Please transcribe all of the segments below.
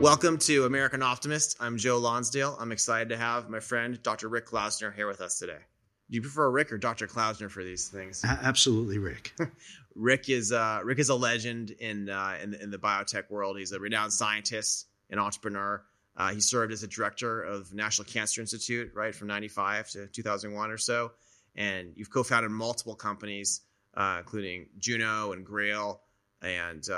Welcome to American Optimist. I'm Joe Lonsdale. I'm excited to have my friend Dr. Rick Klausner here with us today. Do you prefer Rick or Dr. Klausner for these things? Absolutely, Rick. Rick is uh, Rick is a legend in, uh, in in the biotech world. He's a renowned scientist and entrepreneur. Uh, he served as a director of National Cancer Institute, right, from '95 to 2001 or so. And you've co-founded multiple companies, uh, including Juno and Grail and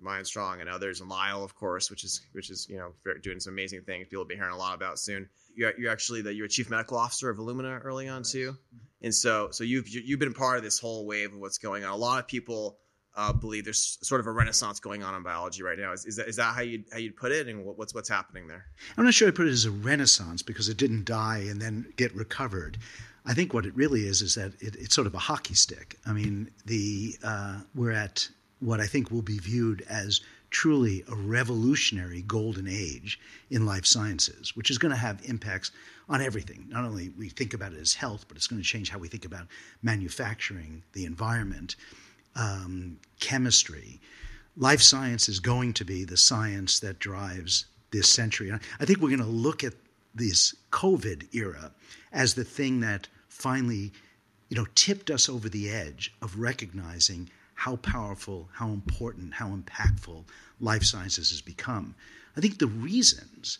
uh, Mindstrong and others, and Lyell, of course, which is which is you know doing some amazing things. People will be hearing a lot about soon. You're, you're actually the you're a chief medical officer of Illumina early on too, and so so you've you- you've been part of this whole wave of what's going on. A lot of people uh, believe there's sort of a renaissance going on in biology right now. Is, is that is that how you how you'd put it, and what's what's happening there? I'm not sure I put it as a renaissance because it didn't die and then get recovered. I think what it really is is that it, it's sort of a hockey stick. I mean, the uh, we're at what I think will be viewed as truly a revolutionary golden age in life sciences, which is going to have impacts on everything. Not only we think about it as health, but it's going to change how we think about manufacturing, the environment, um, chemistry. Life science is going to be the science that drives this century. And I think we're going to look at this COVID era as the thing that finally, you know, tipped us over the edge of recognizing how powerful, how important, how impactful life sciences has become. I think the reasons,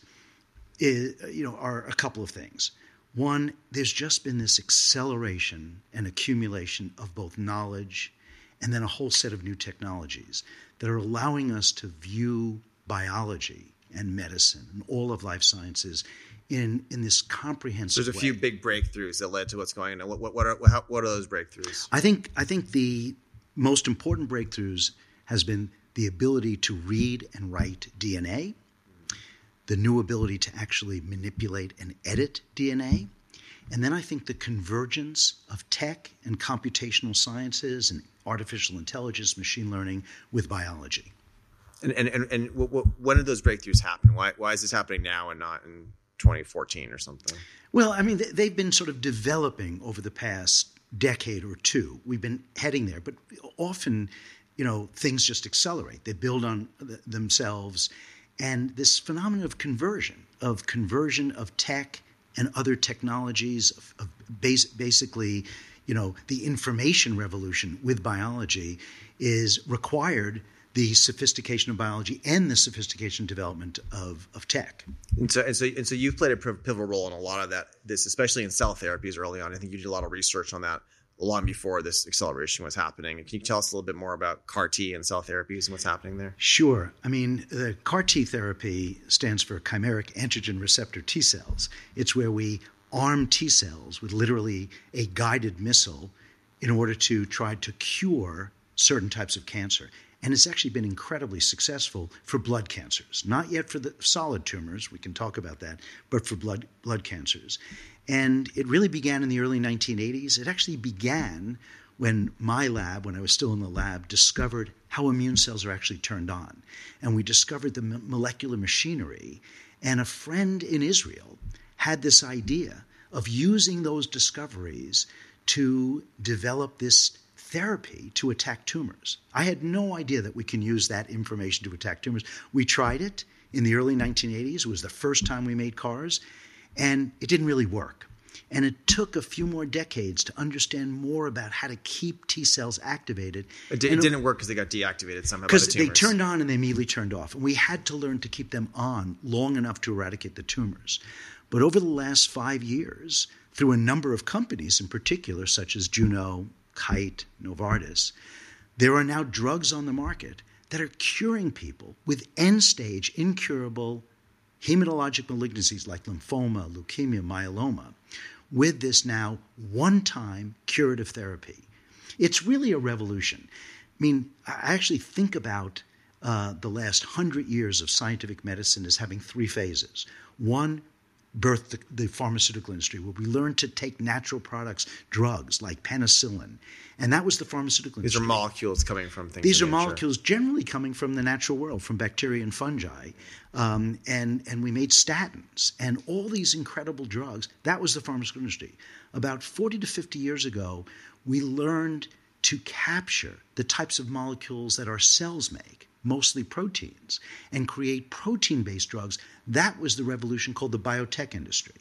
is, you know, are a couple of things. One, there's just been this acceleration and accumulation of both knowledge and then a whole set of new technologies that are allowing us to view biology and medicine and all of life sciences in, in this comprehensive way. There's a way. few big breakthroughs that led to what's going on. What what what are how, what are those breakthroughs? I think I think the most important breakthroughs has been the ability to read and write DNA, the new ability to actually manipulate and edit DNA, and then I think the convergence of tech and computational sciences and artificial intelligence, machine learning with biology. And and and, and what, what, when did those breakthroughs happen? Why why is this happening now and not in 2014 or something? Well, I mean, they've been sort of developing over the past decade or two. We've been heading there, but often, you know, things just accelerate. They build on th- themselves, and this phenomenon of conversion, of conversion of tech and other technologies, of, of bas- basically, you know, the information revolution with biology, is required the sophistication of biology and the sophistication development of, of tech. And so, and so, and so, you've played a pivotal role in a lot of that. This, especially in cell therapies early on. I think you did a lot of research on that long before this acceleration was happening. And can you tell us a little bit more about CAR T and cell therapies and what's happening there? Sure. I mean, the CAR T therapy stands for chimeric antigen receptor T cells. It's where we arm T cells with literally a guided missile in order to try to cure certain types of cancer. And it's actually been incredibly successful for blood cancers. Not yet for the solid tumors, we can talk about that, but for blood, blood cancers. And it really began in the early 1980s. It actually began when my lab, when I was still in the lab, discovered how immune cells are actually turned on. And we discovered the molecular machinery. And a friend in Israel had this idea of using those discoveries to develop this therapy to attack tumors. I had no idea that we can use that information to attack tumors. We tried it in the early 1980s. It was the first time we made cars, and it didn't really work. And it took a few more decades to understand more about how to keep T cells activated. It, di- it didn't work because they got deactivated somehow. because the they turned on and they immediately turned off. And we had to learn to keep them on long enough to eradicate the tumors. But over the last five years, through a number of companies in particular, such as Juno, Kite, Novartis, there are now drugs on the market that are curing people with end stage, incurable hematologic malignancies like lymphoma, leukemia, myeloma, with this now one time curative therapy. It's really a revolution. I mean, I actually think about uh, the last hundred years of scientific medicine as having three phases. One, birthed the, the pharmaceutical industry, where we learned to take natural products, drugs like penicillin, and that was the pharmaceutical These industry. are molecules coming from things. These are nature. molecules generally coming from the natural world, from bacteria and fungi. Um, and, and we made statins and all these incredible drugs. That was the pharmaceutical industry. About 40 to 50 years ago, we learned to capture the types of molecules that our cells make, mostly proteins, and create protein based drugs. That was the revolution called the biotech industry.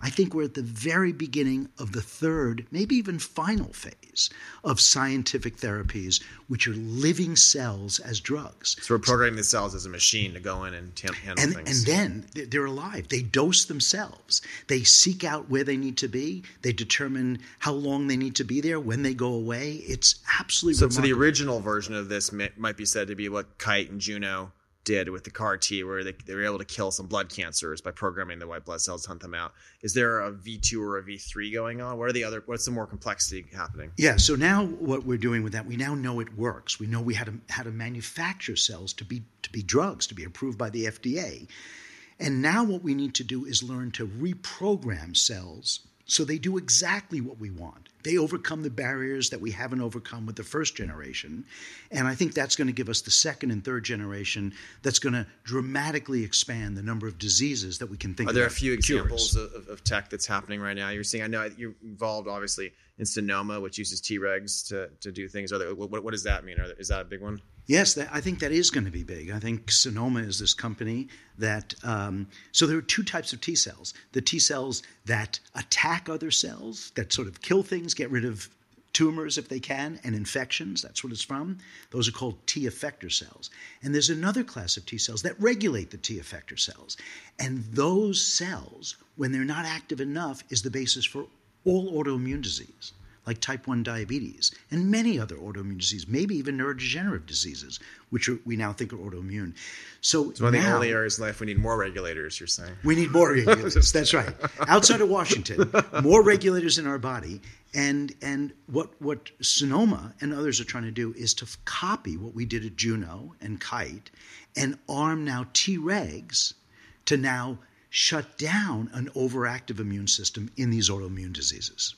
I think we're at the very beginning of the third, maybe even final phase of scientific therapies, which are living cells as drugs. So we're programming the cells as a machine to go in and handle and, things. And then they're alive. They dose themselves. They seek out where they need to be. They determine how long they need to be there, when they go away. It's absolutely so, so the original version of this might be said to be what Kite and Juno did with the CAR T, where they, they were able to kill some blood cancers by programming the white blood cells to hunt them out. Is there a V2 or a V3 going on? What are the other? What's the more complexity happening? Yeah. So now what we're doing with that, we now know it works. We know we had to how to manufacture cells to be to be drugs to be approved by the FDA, and now what we need to do is learn to reprogram cells so they do exactly what we want. They overcome the barriers that we haven't overcome with the first generation. And I think that's going to give us the second and third generation that's going to dramatically expand the number of diseases that we can think of. Are there a few examples of, of tech that's happening right now? You're seeing, I know you're involved obviously in Sonoma, which uses Tregs to, to do things. Are there, what, what does that mean? There, is that a big one? Yes, that, I think that is going to be big. I think Sonoma is this company that. Um, so there are two types of T cells: the T cells that attack other cells, that sort of kill things, get rid of tumors if they can, and infections. That's what it's from. Those are called T effector cells. And there's another class of T cells that regulate the T effector cells, and those cells, when they're not active enough, is the basis for all autoimmune disease like type 1 diabetes and many other autoimmune diseases, maybe even neurodegenerative diseases, which are, we now think are autoimmune. So, So one of the now- early areas in life we need more regulators. You're saying. we need more regulators. That's right. Outside of Washington, more regulators in our body. And and what what Sonoma and others are trying to do is to copy what we did at Juno and Kite, and arm now Tregs to now shut down an overactive immune system in these autoimmune diseases.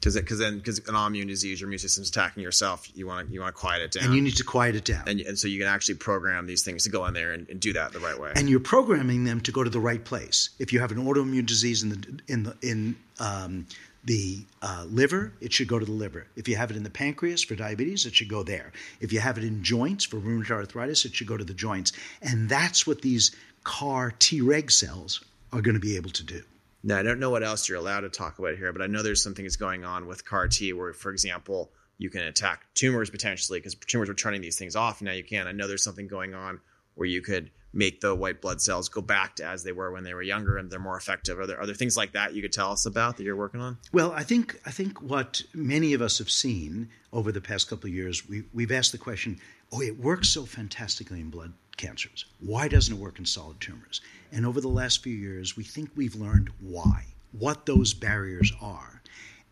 Because because then because an autoimmune disease, your immune system's attacking yourself. You want to you want to quiet it down. And you need to quiet it down. and, and so you can actually program these things to go in there and, and do that the right way. and you're programming them to go to the right place. If you have an autoimmune disease in the in the in um, the uh, liver, it should go to the liver. If you have it in the pancreas for diabetes, it should go there. If you have it in joints for rheumatoid arthritis, it should go to the joints. And that's what these CAR Treg cells are going to be able to do. Now, I don't know what else you're allowed to talk about here, but I know there's something that's going on with CAR T where, for example, you can attack tumors potentially because tumors were turning these things off. And now you can. I know there's something going on where you could make the white blood cells go back to as they were when they were younger and they're more effective. Are there, are there things like that you could tell us about that you're working on? Well, I think I think what many of us have seen over the past couple of years, we, we've asked the question: Oh, it works so fantastically in blood cancers. Why doesn't it work in solid tumors? And over the last few years, we think we've learned why, what those barriers are,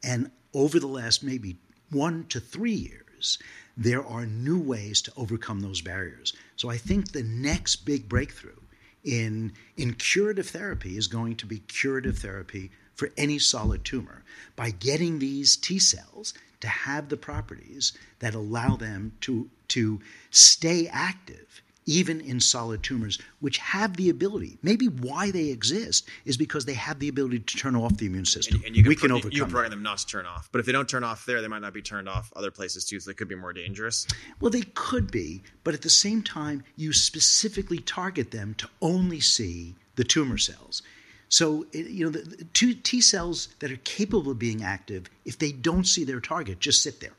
and over the last maybe one to three years, there are new ways to overcome those barriers. So I think the next big breakthrough in in curative therapy is going to be curative therapy for any solid tumor by getting these T cells to have the properties that allow them to to stay active even in solid tumors which have the ability maybe why they exist is because they have the ability to turn off the immune system And you can, we can pro- overcome you can program them not to turn off. But if they don't turn off there, they might not be turned off other places too, so they could be more dangerous. Well, they could be, but at the same time, you specifically target them to only see the tumor cells. So, you know, the, the two T cells that are capable of being active, if they don't see their target, just sit there.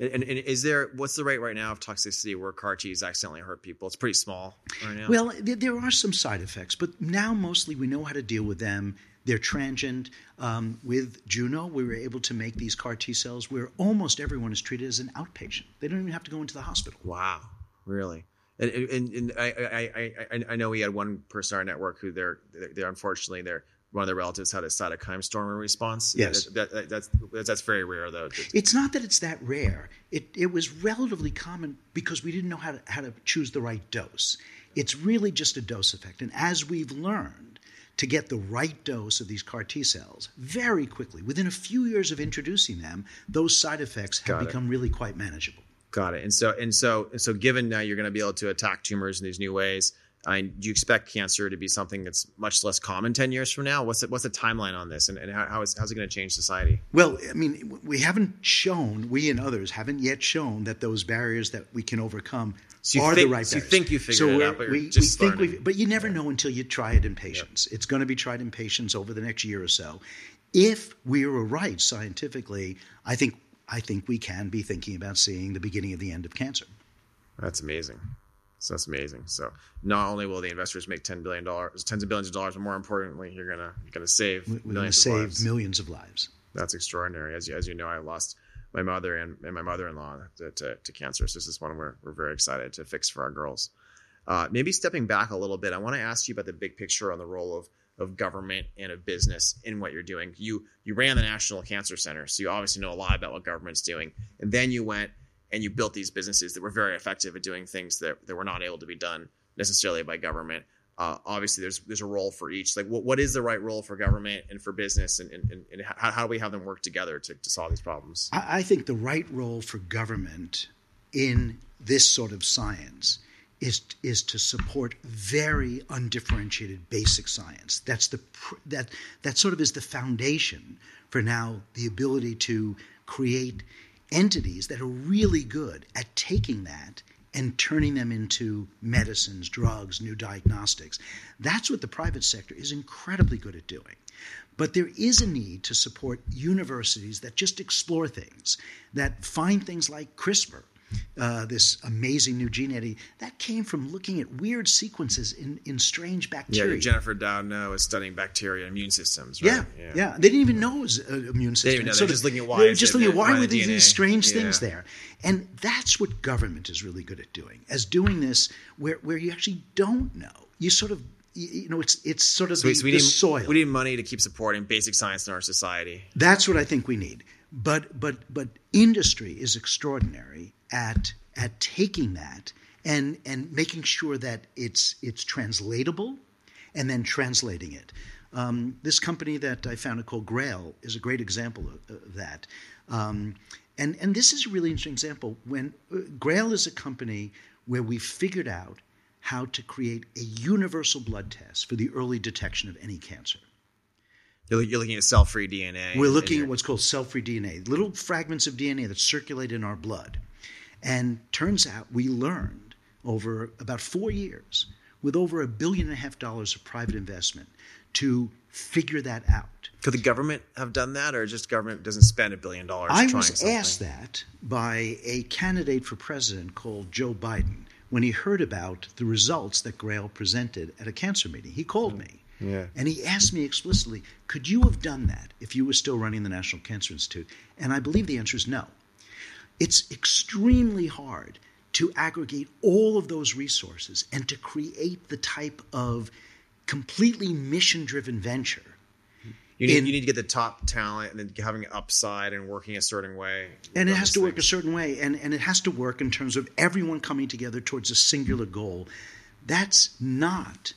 And, and, is there what's the rate right now of toxicity where CAR Ts accidentally hurt people? It's pretty small right now. Well, there, there are some side effects, but now mostly we know how to deal with them. They're transient. Um, with Juno, we were able to make these CAR T cells where almost everyone is treated as an outpatient. They don't even have to go into the hospital. Wow, really? And, and, and I, I, I, I know we had one person on our network who they're, they're unfortunately they're one of their relatives had a cytokine storm response. Yes. that, that, that's that's very rare though. It's not that it's that rare. It it was relatively common because we didn't know how to how to choose the right dose. It's really just a dose effect. And as we've learned to get the right dose of these CAR T cells very quickly, within a few years of introducing them, those side effects have Got it. become really quite manageable. Got it. And so and so and so given now you're going to be able to attack tumors in these new ways, I do you expect cancer to be something that's much less common 10 years from now? What's the, what's the timeline on this and, and how, how is, how's it going to change society? Well, I mean, we haven't shown, we and others haven't yet shown that those barriers that we can overcome So you are think- the right so you think you figured it we're- out, but you're we, just we think we've, but you never know until you try it in patients. It's going to be tried in patients over the next year or so. If we are right scientifically, I think I think we can be thinking about seeing the beginning of the end of cancer. That's amazing. So that's amazing. So not only will the investors make ten billion dollars, tens of billions of dollars, but more importantly, you're gonna you're gonna save We're going to millions of save lives. millions of lives. That's extraordinary. As you, as you know, I lost my mother and, and my mother-in-law to, to, to cancer. So this is one we're, we're very excited to fix for our girls. Uh, maybe stepping back a little bit, I want to ask you about the big picture on the role of of government and of business in what you're doing. You you ran the National Cancer Center, so you obviously know a lot about what government's doing. And then you went and you built these businesses that were very effective at doing things that, that were not able to be done necessarily by government. Uh, obviously, there's there's a role for each. Like, what, what is the right role for government and for business, and, and, and- how, how do we have them work together to, to solve these problems? I, I think the right role for government in this sort of science is is to support very undifferentiated basic science. That's the that that sort of is the foundation for now the ability to create entities that are really good at taking that and turning them into medicines, drugs, new diagnostics. That's what the private sector is incredibly good at doing. But there is a need to support universities that just explore things, that find things like CRISPR, uh, this amazing new gene editing, that came from looking at weird sequences in, in strange bacteria. Yeah. Jennifer Doudna was studying bacteria and immune systems. Right? Yeah, yeah, They didn't even know it was an immune system. even know. It's They're just looking at why They were it's just looking at why were the these DNA. strange Yeah. things there, and that's what government is really good at doing. As doing this, where where you actually don't know, you sort of you, you know it's it's sort of So, the, we, so we the need soil. we need money to keep supporting basic science in our society. That's what I think we need. But but but industry is extraordinary at at taking that and and making sure that it's it's translatable and then translating it. Um, this company that I founded called Grail is a great example of, of that. Um, and and this is a really interesting example. When uh, Grail is a company where we figured out how to create a universal blood test for the early detection of any cancer. You're, you're looking at cell-free DNA. We're looking at what's called cell free DNA, little fragments of DNA that circulate in our blood. And turns out we learned over about four years, with over a billion and a half dollars of private investment, to figure that out. Could the government have done that, or just government doesn't spend a billion dollars I trying was something? asked that by a candidate for president called Joe Biden when he heard about the results that Grail presented at a cancer meeting. He called me. Yeah. And he asked me explicitly, could you have done that if you were still running the National Cancer Institute? And I believe the answer is no. It's extremely hard to aggregate all of those resources and to create the type of completely mission driven venture You need, in- you need to get the top talent and then having an upside and working a certain way. and it has to work a certain way and, and it has to work in terms of everyone coming together towards a singular goal that's not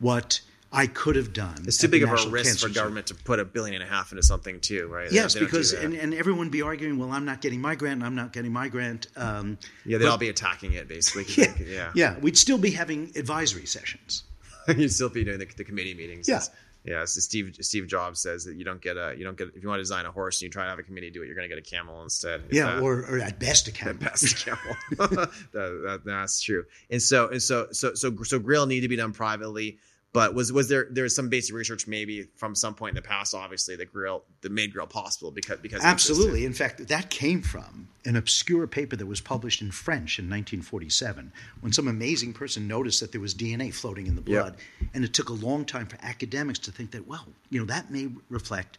what i could have done It's too big of a risk for government to put a billion and a half into something too, right? Yes they because and, and everyone be arguing well i'm not getting my grant i'm not getting my grant um, yeah, they'd but- all be attacking it basically. yeah, yeah, yeah we'd still be having advisory sessions You'd still be doing the, the committee meetings. Yeah. Yeah. So Steve Steve Jobs says that you don't get a you don't get if you want to design a horse and you try to have a committee do it, you're going to get a camel instead. Yeah that- or, or at best a camel. At best, a camel. that, that, that's true. And so, and so, so, so, so, Grail need to be done privately. But was was there there was some basic research maybe from some point in the past, obviously, that Grail that made Grail possible because because Absolutely. In fact, that came from an obscure paper that was published in French in 1947 when some amazing person noticed that there was DNA floating in the Yep. blood. And it took a long time for academics to think that, well, you know, that may reflect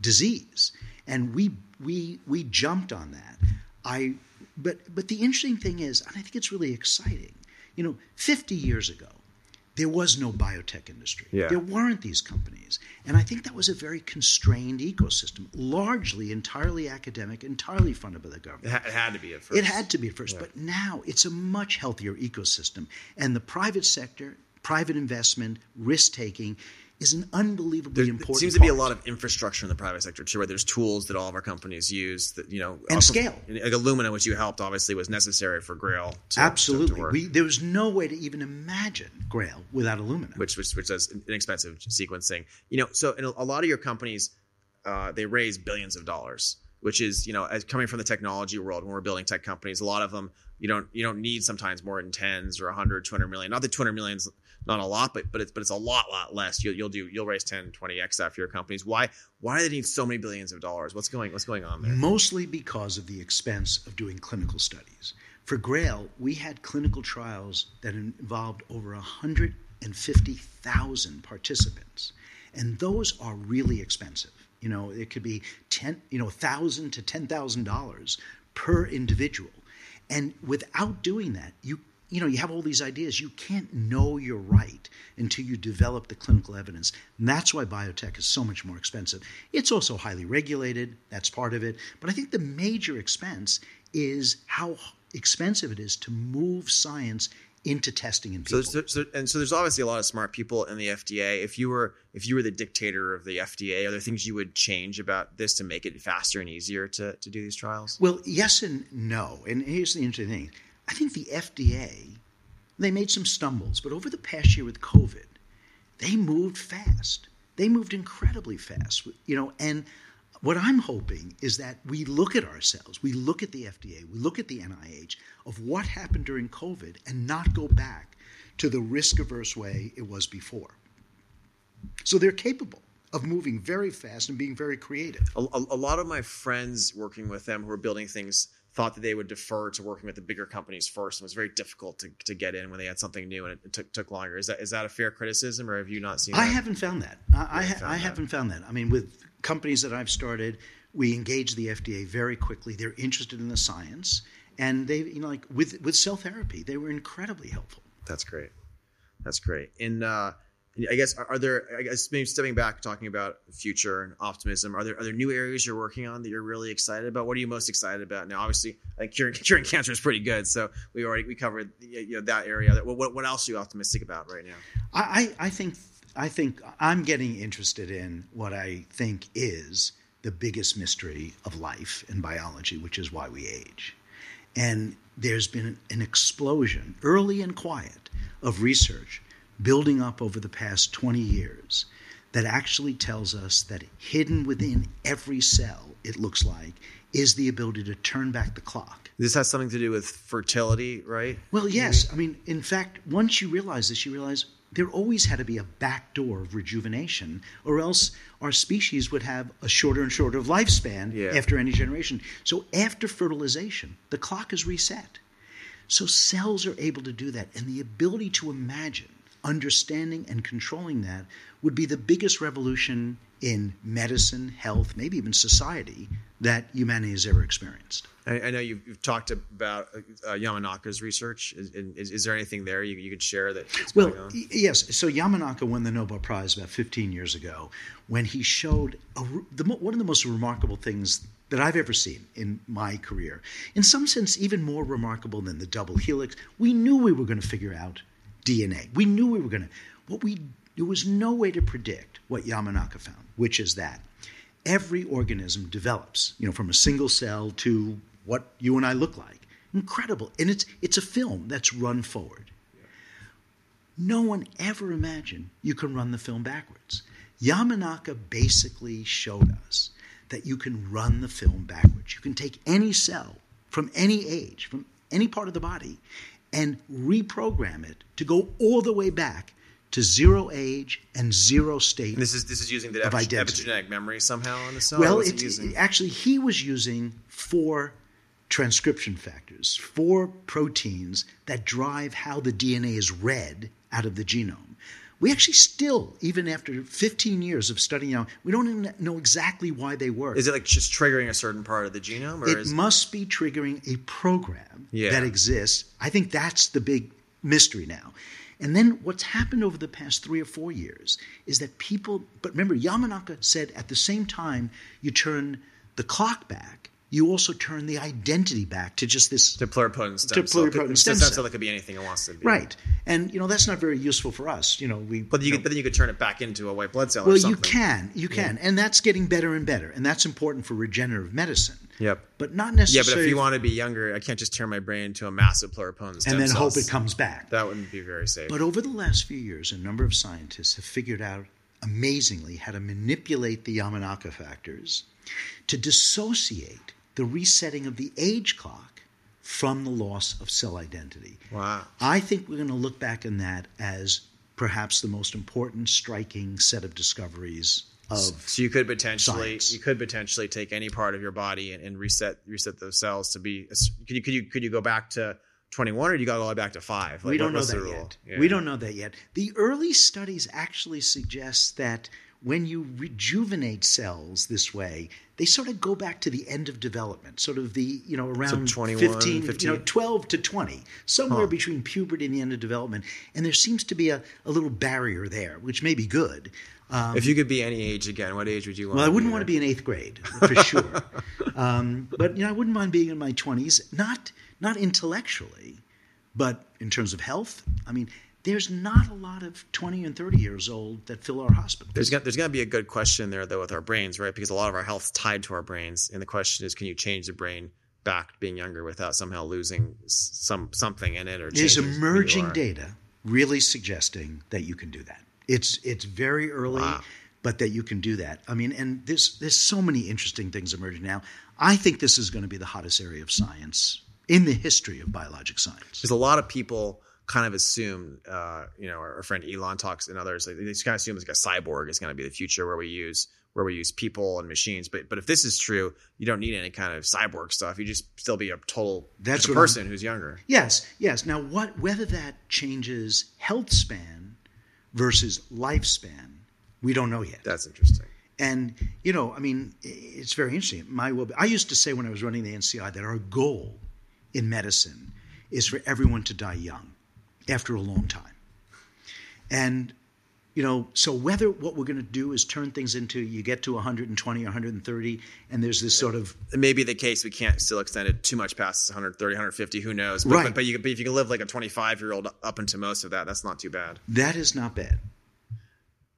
disease. And we we we jumped on that. I but but the interesting thing is, and I think it's really exciting, you know, 50 years ago, there was no biotech industry. Yeah. There weren't these companies. And I think that was a very constrained ecosystem, largely entirely academic, entirely funded by the government. it had to be at first. It had to be at first, but now it's a much healthier ecosystem. And the private sector, private investment, risk taking is an unbelievably There important. seems to be a lot of infrastructure in the private sector too, right? There's tools that all of our companies use that you know And scale. Like Illumina, which you helped, obviously was necessary for Grail. To, Absolutely, to, to we, there was no way to even imagine Grail without Illumina. which which which does inexpensive sequencing. You know, so in a, a lot of your companies, uh, they raise billions of dollars, which is you know, as coming from the technology world, when we're building tech companies, a lot of them you don't you don't need sometimes more than tens or 100 200 million not that 200 million is not a lot but but it's but it's a lot lot less you'll, you'll do you'll raise 10 20x that for your companies why why do they need so many billions of dollars what's going what's going on there Mostly because of the expense of doing clinical studies. For Grail, we had clinical trials that involved over 150,000 participants. And those are really expensive. You know, it could be 10, you know, 1000 to $10,000 per individual. And without doing that, you you know, you have all these ideas. You can't know you're right until you develop the clinical evidence. And that's why biotech is so much more expensive. It's also highly regulated. That's part of it. But I think the major expense is how expensive it is to move science into testing in people. so, so and so there's obviously a lot of smart people in the FDA if you were if you were the dictator of the FDA are there things you would change about this to make it faster and easier to to do these trials Well, yes and no. And here's the interesting thing. I think the FDA, they made some stumbles, but over the past year with COVID, they moved fast. They moved incredibly fast. You know, and what I'm hoping is that we look at ourselves, we look at the FDA, we look at the NIH of what happened during COVID and not go back to the risk averse way it was before. So they're capable of moving very fast and being very creative. a, a, a lot of my friends working with them who are building things thought that they would defer to working with the bigger companies first and it was very difficult to, to get in when they had something new and it took, took longer is that is that a fair criticism or have you not seen I that? haven't found that. I, I, ha- found I that. haven't found that. I mean, with companies that I've started, we engage the FDA very quickly. They're interested in the science, and they, you know, like with with cell therapy, they were incredibly helpful. That's great. That's great. And uh, I guess are, there? I guess maybe stepping back, talking about future and optimism. Are there are there new areas you're working on that you're really excited about? What are you most excited about now? Obviously, think curing, curing cancer is pretty good. So we already we covered you know that area. What what, else are you optimistic about right now? I, I think I think I'm getting interested in what I think is the biggest mystery of life and biology, which is why we age. And there's been an explosion, early and quiet, of research building up over the past 20 years that actually tells us that hidden within every cell, it looks like, is the ability to turn back the clock. This has something to do with fertility, right? Well, yes. I mean, in fact, once you realize this, you realize there always had to be a back door of rejuvenation, or else our species would have a shorter and shorter lifespan Yeah. after any generation. So after fertilization, the clock is reset. So cells are able to do that, and the ability to imagine, understanding, and controlling that would be the biggest revolution in medicine, health, maybe even society that humanity has ever experienced. I, I know you've, you've talked about uh, Yamanaka's research. Is, is, is there anything there you, you could share that? Well, going on? y- yes. So Yamanaka won the Nobel Prize about 15 years ago when he showed a, the, one of the most remarkable things that I've ever seen in my career. In some sense, even more remarkable than the double helix. We knew we were going to figure out DNA. We knew we were going to. What we there was no way to predict what Yamanaka found, which is that every organism develops, you know, from a single cell to what you and I look like. Incredible. And it's it's a film that's run forward. No one ever imagined you can run the film backwards. Yamanaka basically showed us that you can run the film backwards. You can take any cell from any age, from any part of the body, and reprogram it to go all the way back to zero age and zero state. And this is this is using the epi- epigenetic memory somehow on the cell. Well, it's, using? actually, he was using four transcription factors, four proteins that drive how the DNA is read out of the genome. We actually still, even after 15 years of studying out, we don't even know exactly why they work. Is it like just triggering a certain part of the genome, or it is must be triggering a program Yeah. that exists. I think that's the big mystery now. And then what's happened over the past three or four years is that people, but remember, Yamanaka said at the same time you turn the clock back, you also turn the identity back to just this to pluripotent stem To cell. pluripotent stem stem cell. that could be anything it wants to be. right, and you know that's not very useful for us. You know, we But you, know, could, but then you could turn it back into a white blood cell. well, you can, you can, and that's getting better and better, and that's important for regenerative medicine. Yep. But not necessarily. Yeah, but if you want to be younger, I can't just turn my brain into a massive pluripotent stem and then cells. hope it comes back. That wouldn't be very safe. But over the last few years, a number of scientists have figured out amazingly how to manipulate the Yamanaka factors to dissociate the resetting of the age clock from the loss of cell identity. wow. I think we're going to look back on that as perhaps the most important, striking set of discoveries of. So you could potentially Science. you could potentially take any part of your body and, and reset reset those cells to be. Could you could you could you go back to twenty one or do you got all the way back to five? we don't know that yet. Yeah. We don't know that yet. The early studies actually suggest that when you rejuvenate cells this way, they sort of go back to the end of development, sort of the, you know, around 21, 15, you know, 12 to 20, somewhere Huh. between puberty and the end of development. And there seems to be a, a little barrier there, which may be good. Um, If you could be any age again, what age would you want? well, I wouldn't want to be in eighth grade for sure, um, but you know, I wouldn't mind being in my twenties. Not not intellectually, but in terms of health. I mean, there's not a lot of twenty and thirty years old that fill our hospitals. There's got there's got to be a good question there though with our brains, right? Because a lot of our health's tied to our brains, and the question is, can you change the brain back to being younger without somehow losing some something in it or There's changing who you emerging data really suggesting that you can do that. It's it's very early, Wow. but that you can do that. I mean, and there's there's so many interesting things emerging now. I think this is going to be the hottest area of science in the history of biologic science. because a lot of people kind of assume, uh, you know, our, our friend Elon talks and others, like, they just kind of assume like a cyborg is going to be the future where we use where we use people and machines. But but if this is true, you don't need any kind of cyborg stuff. You just still be a total That's a what I'm- person who's younger. Yes, yes. Now, what whether that changes health span versus lifespan, we don't know yet. That's interesting. And you know, I mean, it's very interesting. My well, I used to say when I was running the NCI that our goal in medicine is for everyone to die young after a long time. And you know, so whether what we're going to do is turn things into you get to 120 or 130, and there's this sort of It may be the case we can't still extend it too much past 130, 150. Who knows? But, Right. but, but, you, but if you can live like a 25 year old up into most of that, that's not too bad. that is not bad.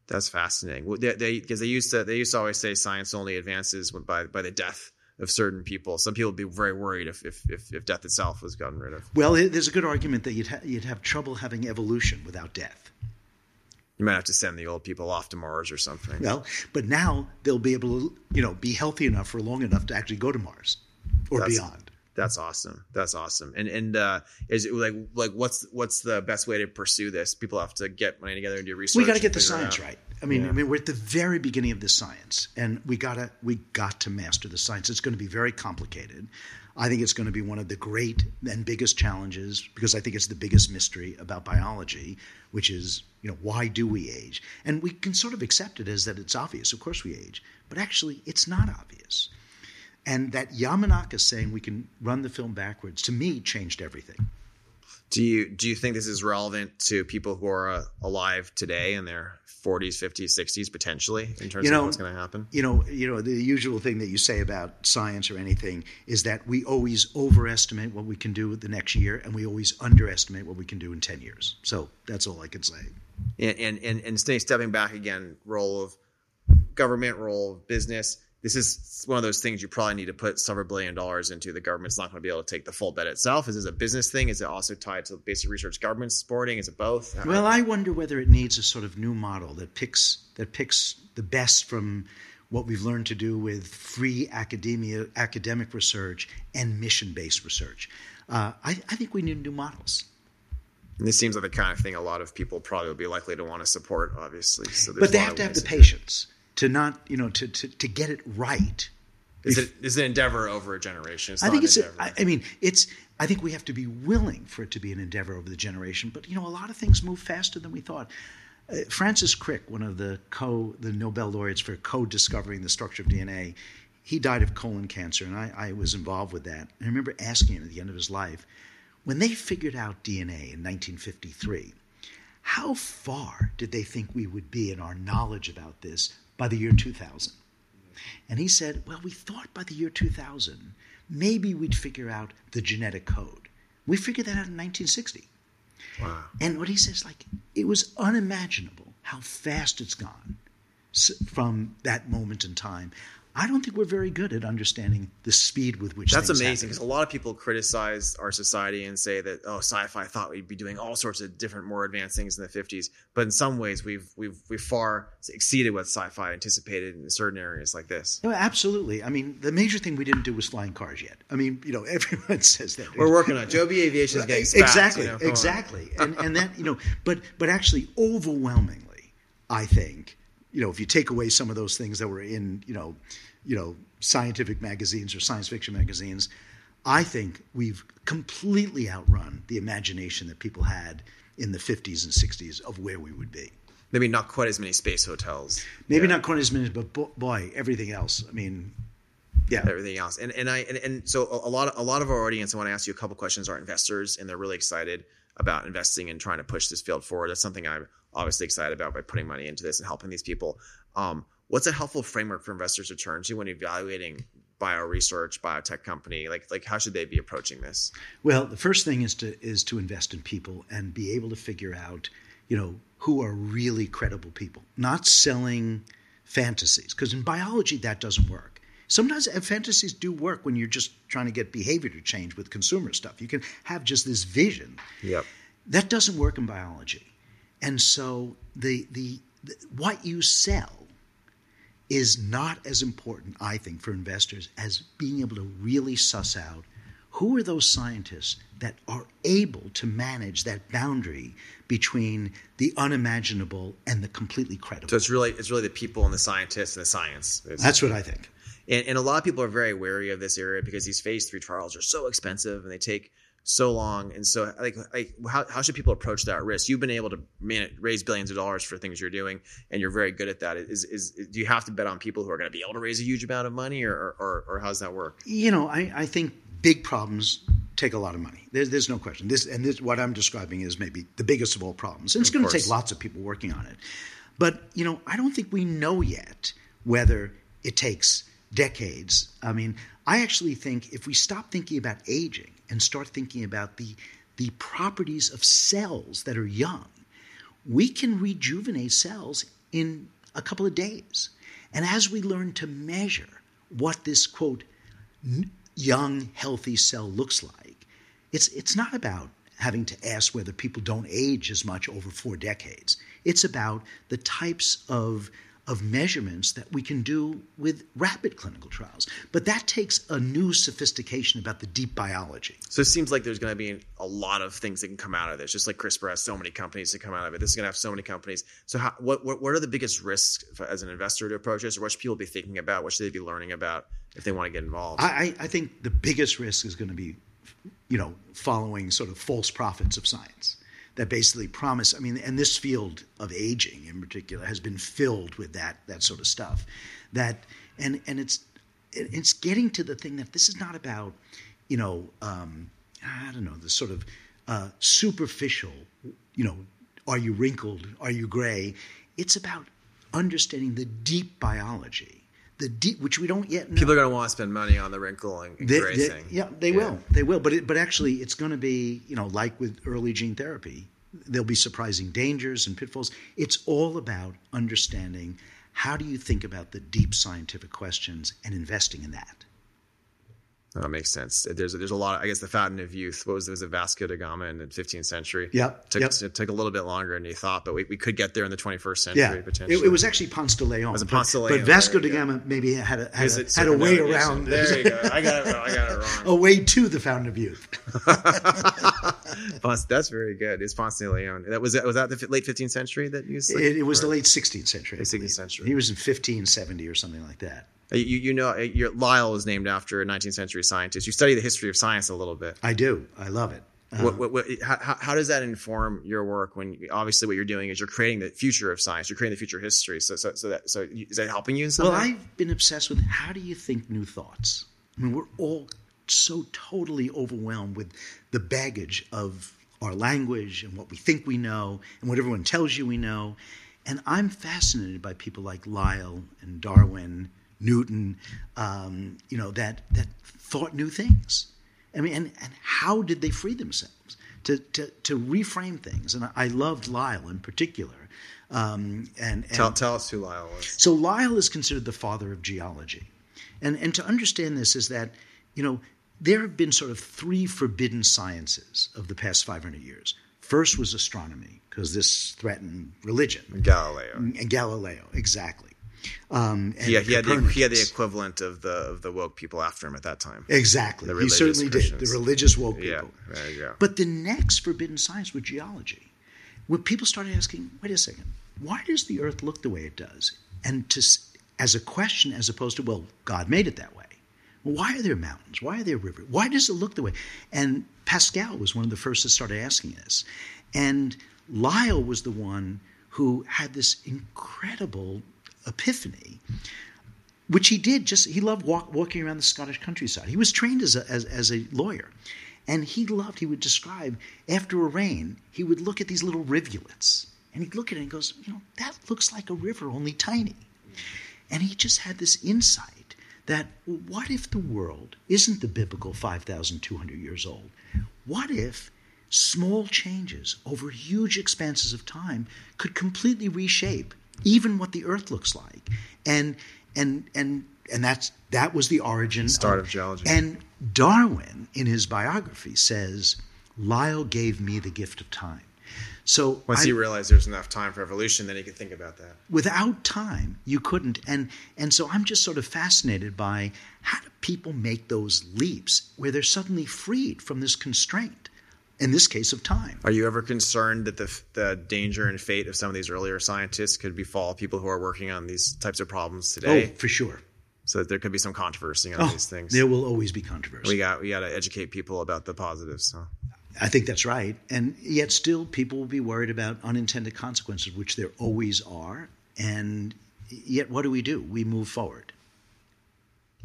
That's fascinating. Well, They because they, used to they used to always say science only advances by by the death of certain people. Some people would be very worried if if if, if death itself was gotten rid of. Well, it- there's a good argument that you'd ha- you'd have trouble having evolution without death. You might have to send the old people off to Mars or something. Well, but now they'll be able to, you know, be healthy enough for long enough to actually go to Mars or That's- beyond. That's awesome. That's awesome. And and uh, is it like like what's what's the best way to pursue this? People have to get money together and do research. We got to get the science right. I mean, Yeah. I mean, we're at the very beginning of this science, and we gotta we got to master the science. It's going to be very complicated. I think it's going to be one of the great and biggest challenges because I think it's the biggest mystery about biology, which is you know why do we age? And we can sort of accept it as that it's obvious. Of course we age, but actually it's not obvious. And that Yamanaka saying we can run the film backwards to me changed everything. Do you do you think this is relevant to people who are uh, alive today in their 40s, 50s, 60s potentially in terms You know, of what's going to happen? you know, you know, the usual thing that you say about science or anything is that we always overestimate what we can do with the next year, and we always underestimate what we can do in ten years. So that's all I can say. and and and, and stepping back again role of government role of business this is one of those things you probably need to put several billion dollars into. The government's not going to be able to take the full bet itself. Is this a business thing? Is it also tied to basic research government supporting? Is it both? Well, I wonder whether it needs a sort of new model that picks that picks the best from what we've learned to do with free academia, academic research, and mission-based research. Uh, I, I think we need new models. and this seems like the kind of thing a lot of people probably would be likely to want to support obviously so But they have to have the patience to not, you know, to, to, to get it right. is it is an endeavor over a generation it's I think it's. A. I, I mean, it's. I think we have to be willing for it to be an endeavor over the generation. But you know, a lot of things move faster than we thought. Uh, Francis Crick, one of the co the Nobel laureates for co-discovering the structure of DNA, he died of colon cancer, and I, I was involved with that. And I remember asking him at the end of his life, when they figured out DNA in 1953, how far did they think we would be in our knowledge about this by the year 2000? And he said, Well, we thought by the year 2000, maybe we'd figure out the genetic code. We figured that out in 1960. Wow. And what he says, like, it was unimaginable how fast it's gone from that moment in time. I don't think we're very good at understanding the speed with which that's amazing because a lot of people criticize our society and say that oh sci-fi thought we'd be doing all sorts of different more advanced things in the 50s but in some ways we've we've we've far exceeded what sci-fi anticipated in certain areas like this No, absolutely. I mean, the major thing we didn't do was flying cars yet. I mean, you know, everyone says that. we're working on. Joby Aviation is getting spacked, exactly, you know, exactly, and and that you know, but but actually, overwhelmingly, I think you know, if you take away some of those things that were in you know, you know, scientific magazines or science fiction magazines, I think we've completely outrun the imagination that people had in the 50s and 60s of where we would be. maybe not quite as many space hotels Maybe Yeah. not quite as many, but boy, everything else. I mean, yeah. everything else. And and I and, and so a, lot of, a lot of our audience, I want to ask you a couple questions. Are investors and they're really excited about investing and trying to push this field forward. That's something I'm obviously excited about by putting money into this and helping these people. Um, what's a helpful framework for investors to turn to when evaluating bio research, biotech company? Like like how should they be approaching this? Well, the first thing is to is to invest in people and be able to figure out, you know, who are really credible people, not selling fantasies. Because in biology, that doesn't work. Sometimes uh, fantasies do work when you're just trying to get behavior to change with consumer stuff. You can have just this vision. Yep. That doesn't work in biology. And so the, the, the what you sell is not as important, I think, for investors as being able to really suss out who are those scientists that are able to manage that boundary between the unimaginable and the completely credible. So it's really it's really the people and the scientists and the science. It's- That's what I think. And, and a lot of people are very wary of this area because these phase three trials are so expensive and they take so long. And so, like, like how, how should people approach that risk? You've been able to man, raise billions of dollars for things you're doing, and you're very good at that. Is, is do you have to bet on people who are going to be able to raise a huge amount of money, or or, or how does that work? You know, I, I think big problems take a lot of money. There's, there's no question. This and this, what I'm describing is maybe the biggest of all problems, and it's going to take lots of people working on it. But you know, I don't think we know yet whether it takes decades. I mean, I actually think if we stop thinking about aging and start thinking about the the properties of cells that are young, we can rejuvenate cells in a couple of days. And as we learn to measure what this quote young healthy cell looks like, it's it's not about having to ask whether people don't age as much over four decades. It's about the types of of measurements that we can do with rapid clinical trials. But that takes a new sophistication about the deep biology. So it seems like there's going to be a lot of things that can come out of this. Just like CRISPR has so many companies that come out of it, this is going to have so many companies. So how, what, what what are the biggest risks as an investor to approach this, or what should people be thinking about? What should they be learning about if they want to get involved? I, I I think the biggest risk is going to be, you know, following sort of false prophets of science that basically promise. I mean, and this field of aging in particular has been filled with that that sort of stuff. That and and it's it's getting to the thing that this is not about, you know, um, I don't know, the sort of uh, superficial, you know, are you wrinkled, are you gray? It's about understanding the deep biology, the deep, which we don't yet know. People are going to want to spend money on the wrinkling and They- they- yeah, they will. They will. But it, but actually, it's going to be you know like with early gene therapy, there'll be surprising dangers and pitfalls. It's all about understanding how do you think about the deep scientific questions and investing in that. That makes sense. There's there's a lot. Of, I guess the fountain of youth. What was it? Was it Vasco da Gama in the 15th century? Yeah, Took, yep. It took a little bit longer than you thought, but we, we could get there in the 21st century Yeah, potentially. it, it was actually Ponce de Leon. Was it but- Ponce de Leon, but, Leon? Vasco da you go. Gama maybe had a had a, it had a way around. There you go. I got it. wrong. I got it wrong. A way to the fountain of youth. Ponce, that's very good. It's Ponce de Leon. That was that was that the late 15th century that you said? It, it was the late 16th century. Late 16th century. He was in 1570 or something like that. You, you know, uh, your Lyell was named after a 19th century scientist. You study the history of science a little bit. I do. I love it. Uh, What, what, what, how, how- how does that inform your work? When obviously what you're doing is you're creating the future of science. You're creating the future of history. So, so, so that, so is that helping you in some Well, way? I've been obsessed with how do you think new thoughts? I mean, we're all so totally overwhelmed with the baggage of our language and what we think we know and what everyone tells you we know. And I'm fascinated by people like Lyell and Darwin, Newton, um, you know, that that thought new things. I mean, and, and how did they free themselves to, to, to reframe things? And I loved Lyell in particular. Um, and, and tell, tell us who Lyell was. So Lyell is considered the father of geology. And, and to understand this is that, you know, there have been sort of three forbidden sciences of the past 500 years. First was astronomy, because this threatened religion. Galileo. And Galileo, exactly. Um, yeah, he had, the, he had the equivalent of the of the woke people after him at that time. Exactly, he certainly Christians. did. The religious woke people. Yeah, there you go. But the next forbidden science was geology, when people started asking, "Wait a second, why does the Earth look the way it does?" And to as a question, as opposed to, "Well, God made it that way." Well, why are there mountains? Why are there rivers? Why does it look the way? And Pascal was one of the first that started asking this, and Lyell was the one who had this incredible epiphany, which he did just, he loved walk, walking around the Scottish countryside. He was trained as a, as, as a lawyer. And he loved, he would describe, after a rain, he would look at these little rivulets. And he'd look at it and goes, you know, that looks like a river, only tiny. And he just had this insight that what if the world isn't the biblical 5,200 years old? What if small changes over huge expanses of time could completely reshape even what the Earth looks like, and and and and that's that was the origin start of, of geology. And Darwin, in his biography, says Lyell gave me the gift of time. So once I, he realized there's enough time for evolution, then he could think about that. Without time, you couldn't. And and so I'm just sort of fascinated by how do people make those leaps where they're suddenly freed from this constraint in this case of time. Are you ever concerned that the, the danger and fate of some of these earlier scientists could befall people who are working on these types of problems oh, today? Oh, for sure. So that there could be some controversy on oh, these things. There will always be controversy. We got we got to educate people about the positives. So. I think that's right, and yet still people will be worried about unintended consequences, which there always are. And yet, what do we do? We move forward.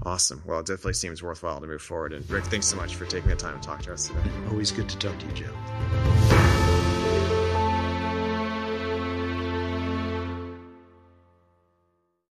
Awesome. Well, it definitely seems worthwhile to move forward. And Rick, thanks so much for taking the time to talk to us today. Always good to talk to you, Joe.